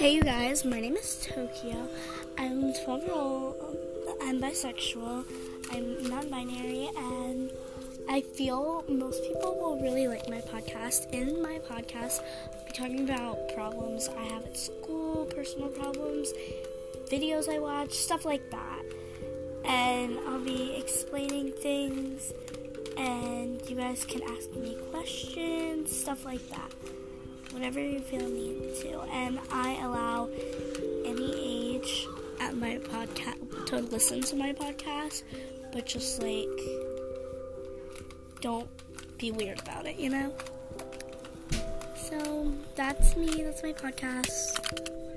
Hey, you guys, my name is Tokyo. I'm 12 year old. I'm bisexual. I'm non binary, and I feel most people will really like my podcast. In my podcast, I'll be talking about problems I have at school, personal problems, videos I watch, stuff like that. And I'll be explaining things, and you guys can ask me questions, stuff like that whatever you feel need to. And I allow any age at my podcast to listen to my podcast, but just like don't be weird about it, you know? So that's me, that's my podcast.